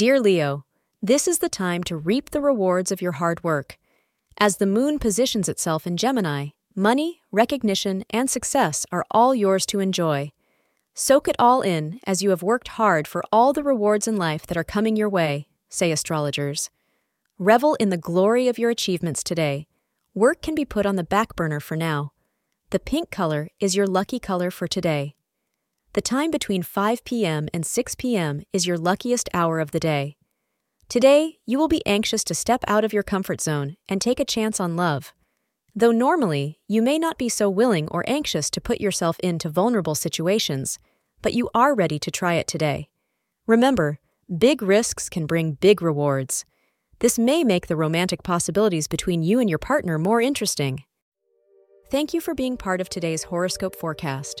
Dear Leo, this is the time to reap the rewards of your hard work. As the moon positions itself in Gemini, money, recognition, and success are all yours to enjoy. Soak it all in as you have worked hard for all the rewards in life that are coming your way, say astrologers. Revel in the glory of your achievements today. Work can be put on the back burner for now. The pink color is your lucky color for today. The time between 5 p.m. and 6 p.m. is your luckiest hour of the day. Today, you will be anxious to step out of your comfort zone and take a chance on love. Though normally, you may not be so willing or anxious to put yourself into vulnerable situations, but you are ready to try it today. Remember, big risks can bring big rewards. This may make the romantic possibilities between you and your partner more interesting. Thank you for being part of today's horoscope forecast.